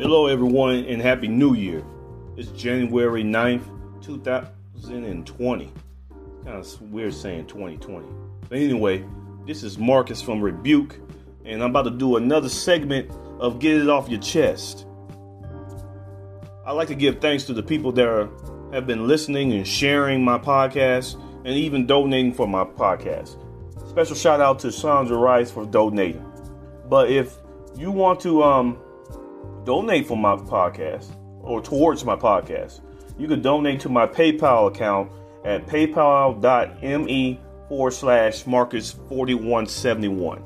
Hello, everyone, and Happy New Year. It's January 9th, 2020. Kind of weird saying 2020. But anyway, this is Marcus from Rebuke, and I'm about to do another segment of Get It Off Your Chest. I'd like to give thanks to the people that are, have been listening and sharing my podcast and even donating for my podcast. Special shout out to Sandra Rice for donating. But if you want to um, donate for my podcast or towards my podcast, you can donate to my PayPal account at paypal.me forward slash Marcus 4171.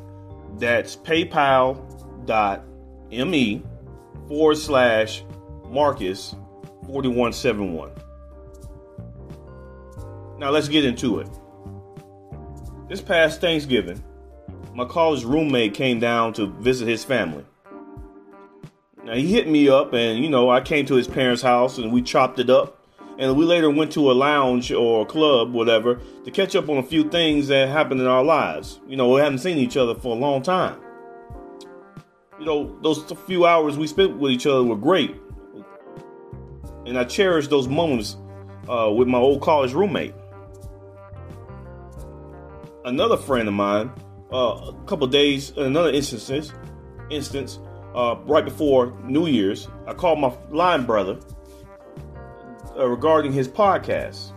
That's paypal.me forward slash Marcus 4171. Now let's get into it. This past Thanksgiving, my college roommate came down to visit his family. Now he hit me up, and you know, I came to his parents' house and we chopped it up. And we later went to a lounge or a club, whatever, to catch up on a few things that happened in our lives. You know, we hadn't seen each other for a long time. You know, those few hours we spent with each other were great. And I cherish those moments uh, with my old college roommate. Another friend of mine, uh, a couple days, another instance, instance, uh, right before New Year's, I called my line brother uh, regarding his podcast.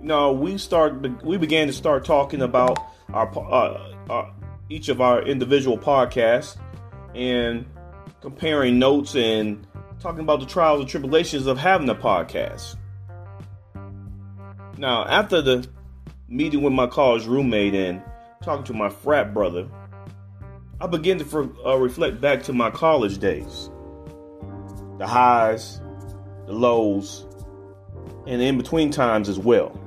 Now we start we began to start talking about our, uh, uh, each of our individual podcasts and comparing notes and talking about the trials and tribulations of having a podcast. Now, after the meeting with my college roommate and talking to my frat brother, I began to uh, reflect back to my college days the highs, the lows, and in between times as well.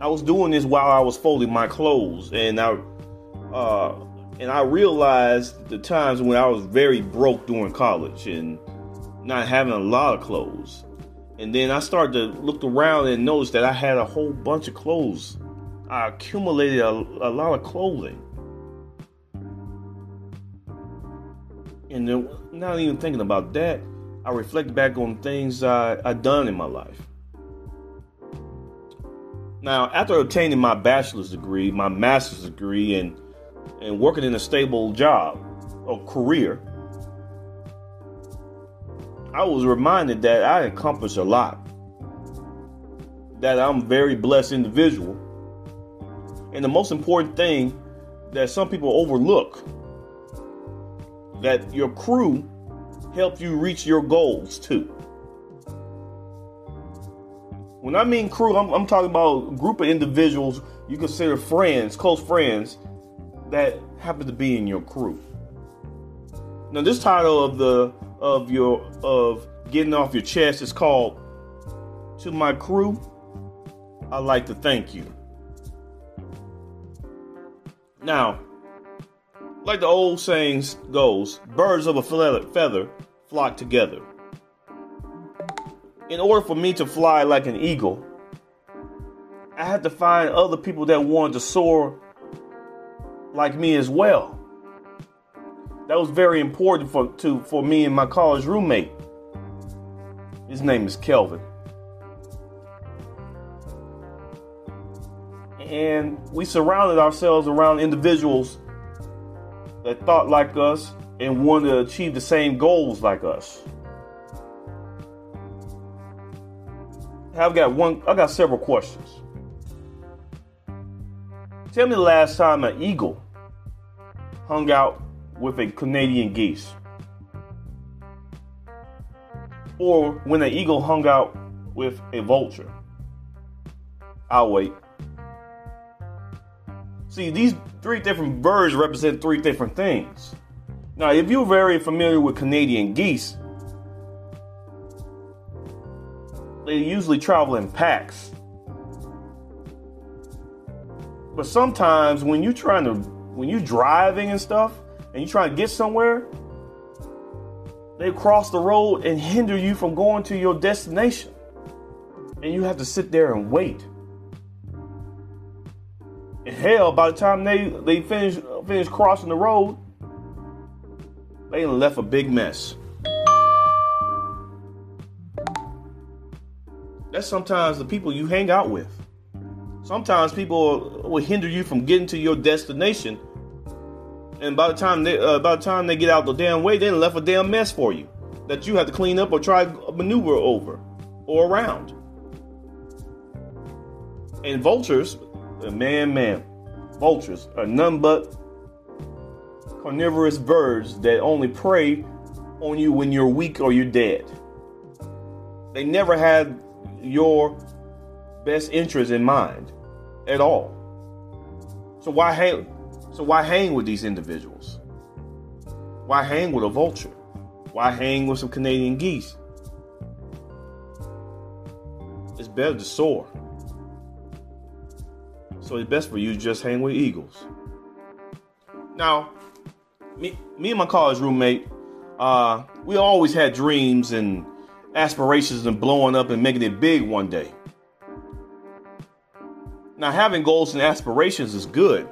I was doing this while I was folding my clothes, and I uh, and I realized the times when I was very broke during college and not having a lot of clothes. And then I started to look around and notice that I had a whole bunch of clothes. I accumulated a, a lot of clothing. And then, not even thinking about that, I reflect back on things I, I done in my life. Now, after obtaining my bachelor's degree, my master's degree, and and working in a stable job or career, I was reminded that I accomplished a lot. That I'm a very blessed individual. And the most important thing that some people overlook that your crew help you reach your goals too. When I mean crew, I'm, I'm talking about a group of individuals you consider friends, close friends, that happen to be in your crew. Now, this title of the of your of getting off your chest is called "To My Crew." I'd like to thank you. Now, like the old saying goes, birds of a feather flock together. In order for me to fly like an eagle, I had to find other people that wanted to soar like me as well. That was very important for to for me and my college roommate. His name is Kelvin. And we surrounded ourselves around individuals that thought like us and wanted to achieve the same goals like us. I've got one I got several questions. Tell me the last time an eagle hung out with a Canadian geese. Or when an eagle hung out with a vulture. I'll wait. See, these three different birds represent three different things. Now, if you're very familiar with Canadian geese, they usually travel in packs. But sometimes when you're trying to, when you're driving and stuff, and you're trying to get somewhere, they cross the road and hinder you from going to your destination. And you have to sit there and wait. Hell, by the time they, they finish finish crossing the road, They left a big mess. That's sometimes the people you hang out with. Sometimes people will hinder you from getting to your destination, and by the time they uh, by the time they get out the damn way, they left a damn mess for you that you have to clean up or try maneuver over or around. And vultures, man, man, vultures are none but carnivorous birds that only prey on you when you're weak or you're dead. They never had your best interest in mind at all. So why hang so why hang with these individuals? Why hang with a vulture? Why hang with some Canadian geese? It's better to soar. So it's best for you to just hang with eagles. Now, me, me and my college roommate, uh, we always had dreams and aspirations and blowing up and making it big one day. Now, having goals and aspirations is good,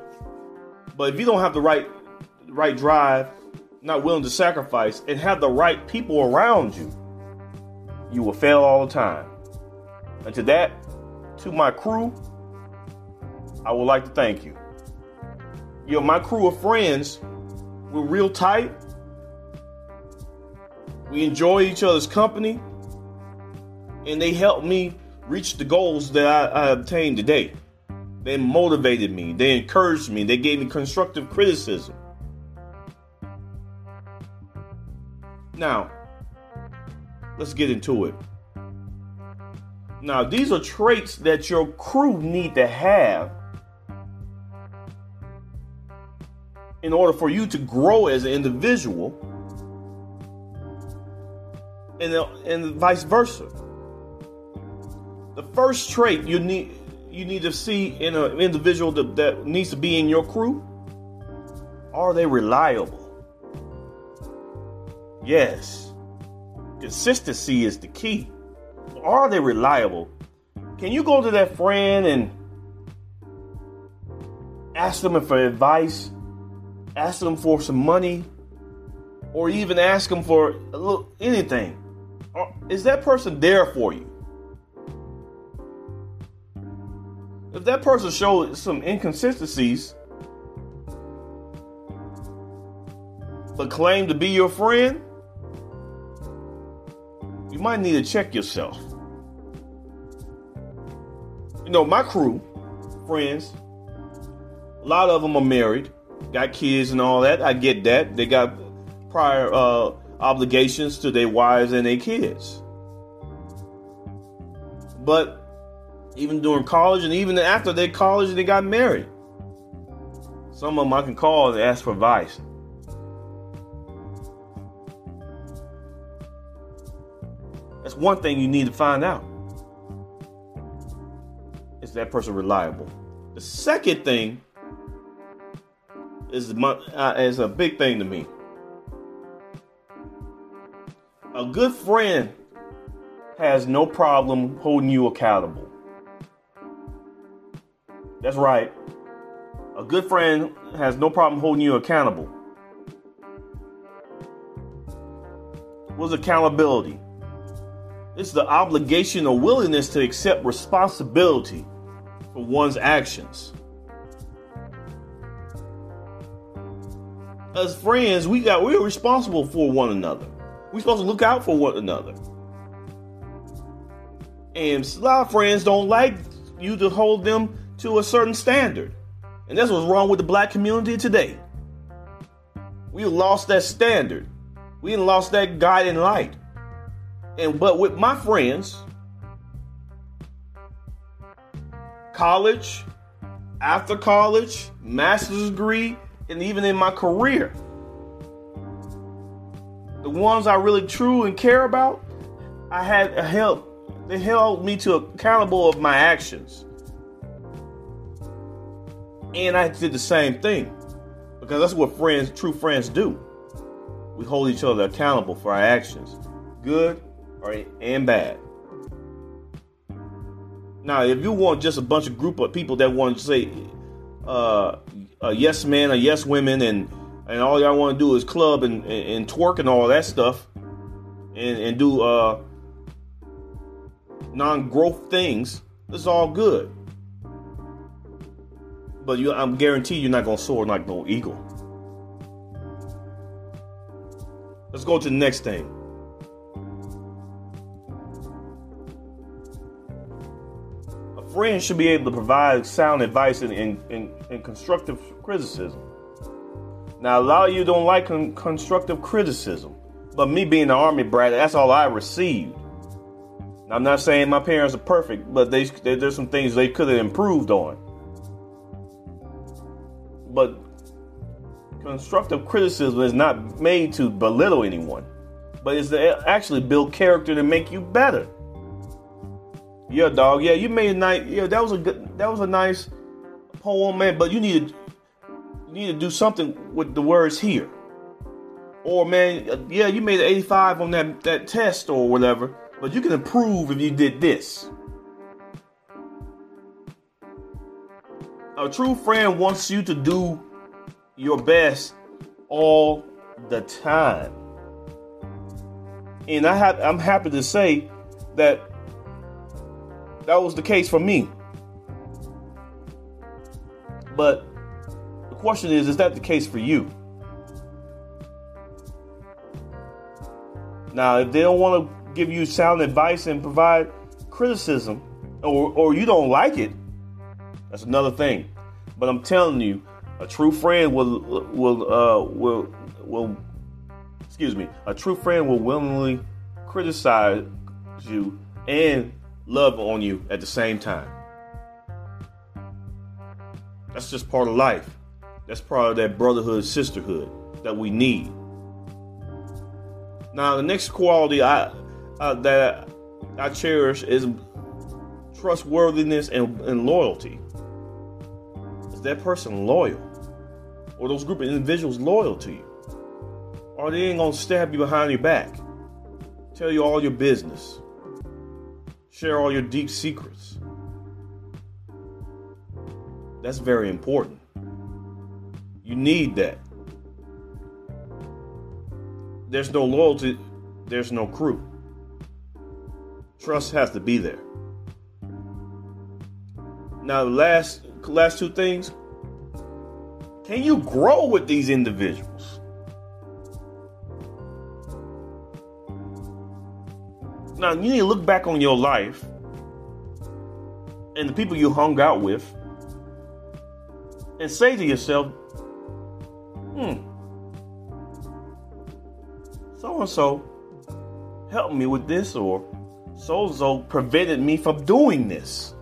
but if you don't have the right right drive, not willing to sacrifice, and have the right people around you, you will fail all the time. And to that, to my crew, I would like to thank you. You know, my crew of friends, we're real tight. We enjoy each other's company, and they helped me reach the goals that I, I obtained today. They motivated me, they encouraged me, they gave me constructive criticism. Now, let's get into it. Now, these are traits that your crew need to have in order for you to grow as an individual and, and vice versa. The first trait you need you need to see in an individual that, that needs to be in your crew are they reliable? Yes. Consistency is the key. Are they reliable? Can you go to that friend and ask them for advice, ask them for some money, or even ask them for a little anything? Uh, is that person there for you? If that person shows some inconsistencies, but claim to be your friend, you might need to check yourself. You know, my crew, friends, a lot of them are married, got kids and all that. I get that. They got prior uh, obligations to their wives and their kids. But even during college and even after they college, they got married. Some of them I can call and ask for advice. That's one thing you need to find out. Is that person reliable? The second thing is uh, is a big thing to me. A good friend has no problem holding you accountable. That's right. A good friend has no problem holding you accountable. What's accountability? It's the obligation or willingness to accept responsibility for one's actions. As friends, we got we're responsible for one another. We're supposed to look out for one another. And a lot of friends don't like you to hold them to a certain standard. And that's what's wrong with the black community today. We lost that standard. We lost that guiding light. And but with my friends, college, after college, master's degree, and even in my career, the ones I really true and care about, I had a help. They held me to accountable of my actions. And I did the same thing. Because that's what friends, true friends do. We hold each other accountable for our actions. Good or and bad. Now, if you want just a bunch of group of people that want to say uh, a yes man or yes women and and all y'all want to do is club and, and, and, twerk and all that stuff, and and do uh, non-growth things, it's all good. But you, I'm guaranteed you're not gonna soar like no eagle. Let's go to the next thing. A friend should be able to provide sound advice and, and, and, and constructive criticism. Now, a lot of you don't like con- constructive criticism, but me being an army brat, that's all I received. I'm not saying my parents are perfect, but they, they, there's some things they could have improved on. But constructive criticism is not made to belittle anyone, but is to actually build character to make you better. Yeah, dog. Yeah, you made a nice. Yeah, that was a good. That was a nice poem, man. But you need to you need to do something with the words here. Or man, uh, yeah, you made an 85 on that that test or whatever, but you can improve if you did this. A true friend wants you to do your best all the time. And I have I'm happy to say that that was the case for me. But the question is, is that the case for you? Now, if they don't want to give you sound advice and provide criticism, or, or you don't like it, that's another thing. But I'm telling you, a true friend will will uh, will will excuse me. A true friend will willingly criticize you and love on you at the same time. That's just part of life. That's part of that brotherhood, sisterhood that we need. Now, the next quality I uh, that I cherish is trustworthiness and, and loyalty. Is that person loyal? Or those group of individuals loyal to you? Or they ain't gonna stab you behind your back, tell you all your business, share all your deep secrets. That's very important. You need that. There's no loyalty, there's no crew. Trust has to be there. Now, last last two things. Can you grow with these individuals? Now, you need to look back on your life and the people you hung out with and say to yourself, hmm, so and so helped me with this, or so and so prevented me from doing this.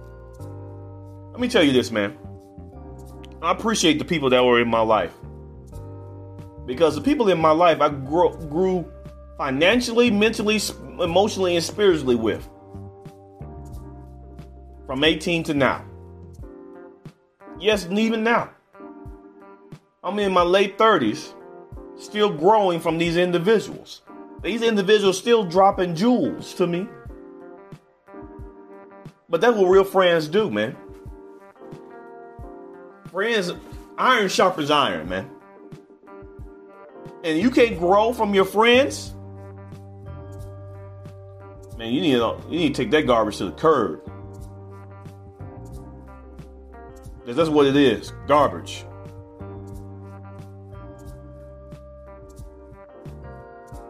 Let me tell you this, man. I appreciate the people that were in my life. Because the people in my life I grew, grew financially, mentally, emotionally, and spiritually with. From 18 to now. Yes, even now. I'm in my late 30s, still growing from these individuals. These individuals still dropping jewels to me. But that's what real friends do, man friends, iron sharpens iron, man. And you can't grow from your friends. Man, you need to, you need to take that garbage to the curb. Because that's what it is garbage.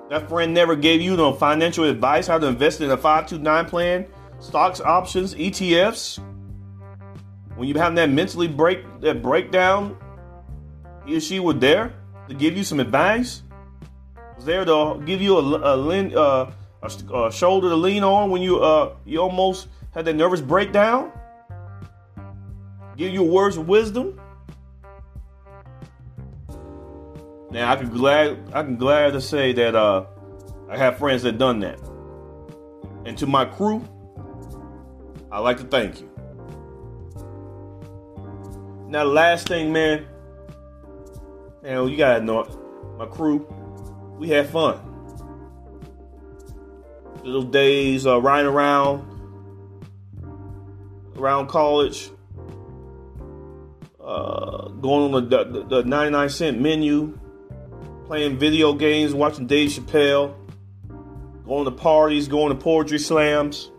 That friend never gave you no financial advice how to invest in a 529 plan, stocks, options, ETFs. When you have that mentally break that breakdown, he or she was there to give you some advice. Was there to give you a, a, uh, a, a shoulder to lean on when you uh, you almost had that nervous breakdown. Give you words of wisdom. Now I can glad I can glad to say that uh, I have friends that done that. And to my crew, I'd like to thank you. Now, the last thing, man, you you gotta know my crew, we had fun. Those days uh, riding around, around college, uh, going on the, the, the 99 cent menu, playing video games, watching Dave Chappelle, going to parties, going to poetry slams,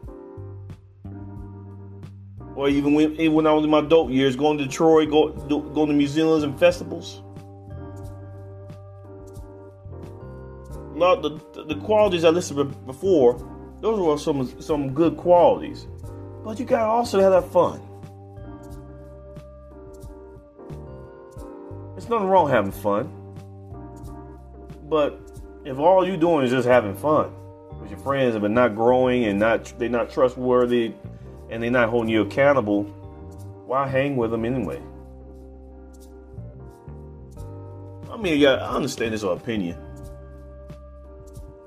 or even when, even when I was in my dope years, going to Detroit, go, going to museums and festivals. Not the, the qualities I listed before, those were some some good qualities, but you gotta also have that fun. There's nothing wrong having fun. But if all you're doing is just having fun with your friends, but not growing and not they're not trustworthy and they're not holding you accountable, why hang with them anyway? I mean, yeah, I understand this opinion,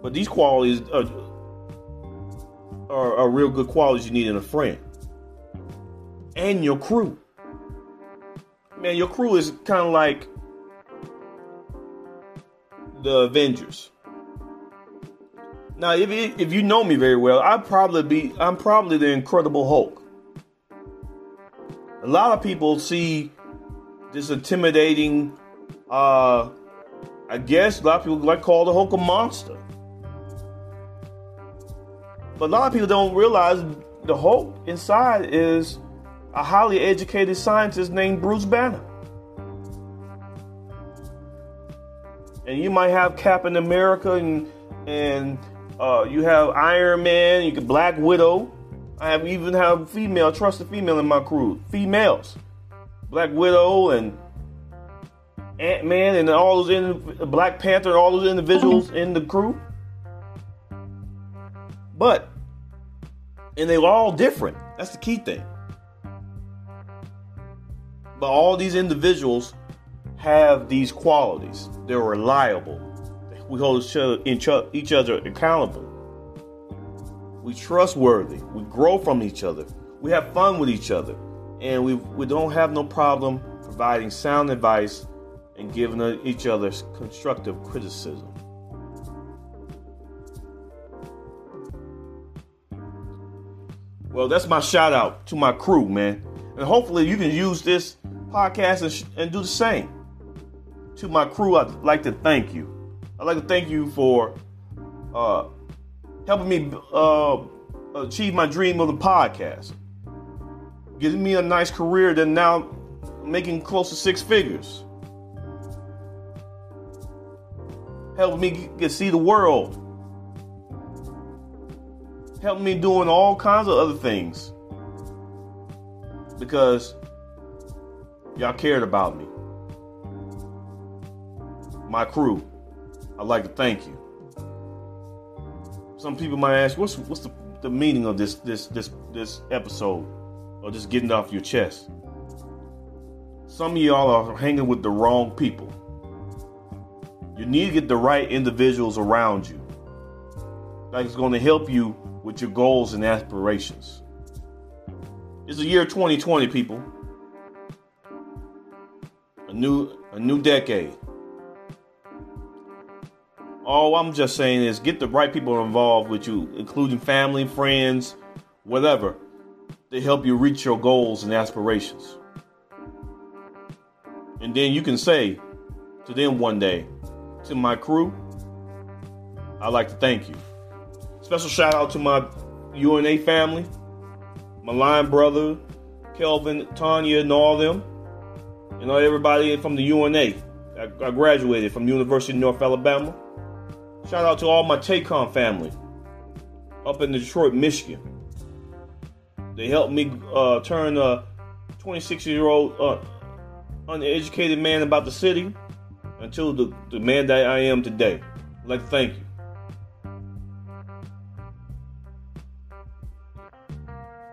but these qualities are, are, are real good qualities you need in a friend and your crew man, your crew is kind of like the Avengers. Now, if if you know me very well, I probably be I'm probably the Incredible Hulk. A lot of people see this intimidating. Uh, I guess a lot of people like call the Hulk a monster, but a lot of people don't realize the Hulk inside is a highly educated scientist named Bruce Banner. And you might have Captain America and and uh, you have Iron Man, you get Black Widow. I have even have female, trusted female in my crew. Females. Black Widow and Ant Man and all those in Black Panther and all those individuals in the crew. But and they were all different. That's the key thing. But all these individuals have these qualities. They're reliable. We hold each other accountable. We trustworthy. We grow from each other. We have fun with each other. And we, we don't have no problem providing sound advice and giving each other constructive criticism. Well, that's my shout out to my crew, man. And hopefully you can use this podcast and, sh- and do the same. To my crew, I'd like to thank you. I'd like to thank you for uh, helping me uh, achieve my dream of the podcast. Giving me a nice career that now making close to six figures. Helping me get, get see the world. Helping me doing all kinds of other things. Because Y'all cared about me. My crew, I'd like to thank you. Some people might ask, what's what's the, the meaning of this this this this episode? Or just getting off your chest? Some of y'all are hanging with the wrong people. You need to get the right individuals around you. It's going to help you with your goals and aspirations. It's the year 2020, people a new a new decade. All I'm just saying is get the right people involved with you, including family, friends, whatever, to help you reach your goals and aspirations. And then you can say to them one day, to my crew, I'd like to thank you. Special shout out to my UNA family, my line brother, Kelvin, Tanya, and all them. You know, everybody from the UNA. I, graduated from the University of North Alabama. Shout out to all my TACOM family up in Detroit, Michigan. They helped me uh, turn a 26 year old uh, uneducated man about the city until the, the man that I am today. I'd like thank you.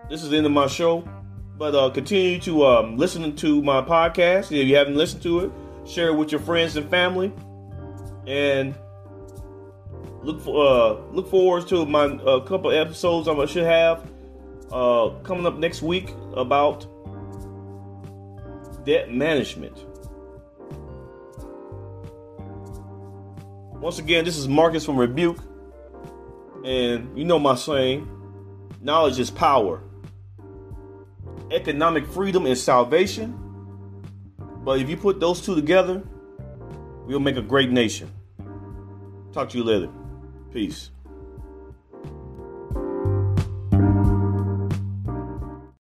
This is the end of my show. But uh, continue to um, listen to my podcast. If you haven't listened to it, share it with your friends and family, and look for uh, look forward to my uh, couple episodes I should have uh, coming up next week about debt management. Once again, this is Marcus from Rebuke, and you know my saying: knowledge is power economic freedom and salvation. But if you put those two together, we'll make a great nation. Talk to you later. Peace.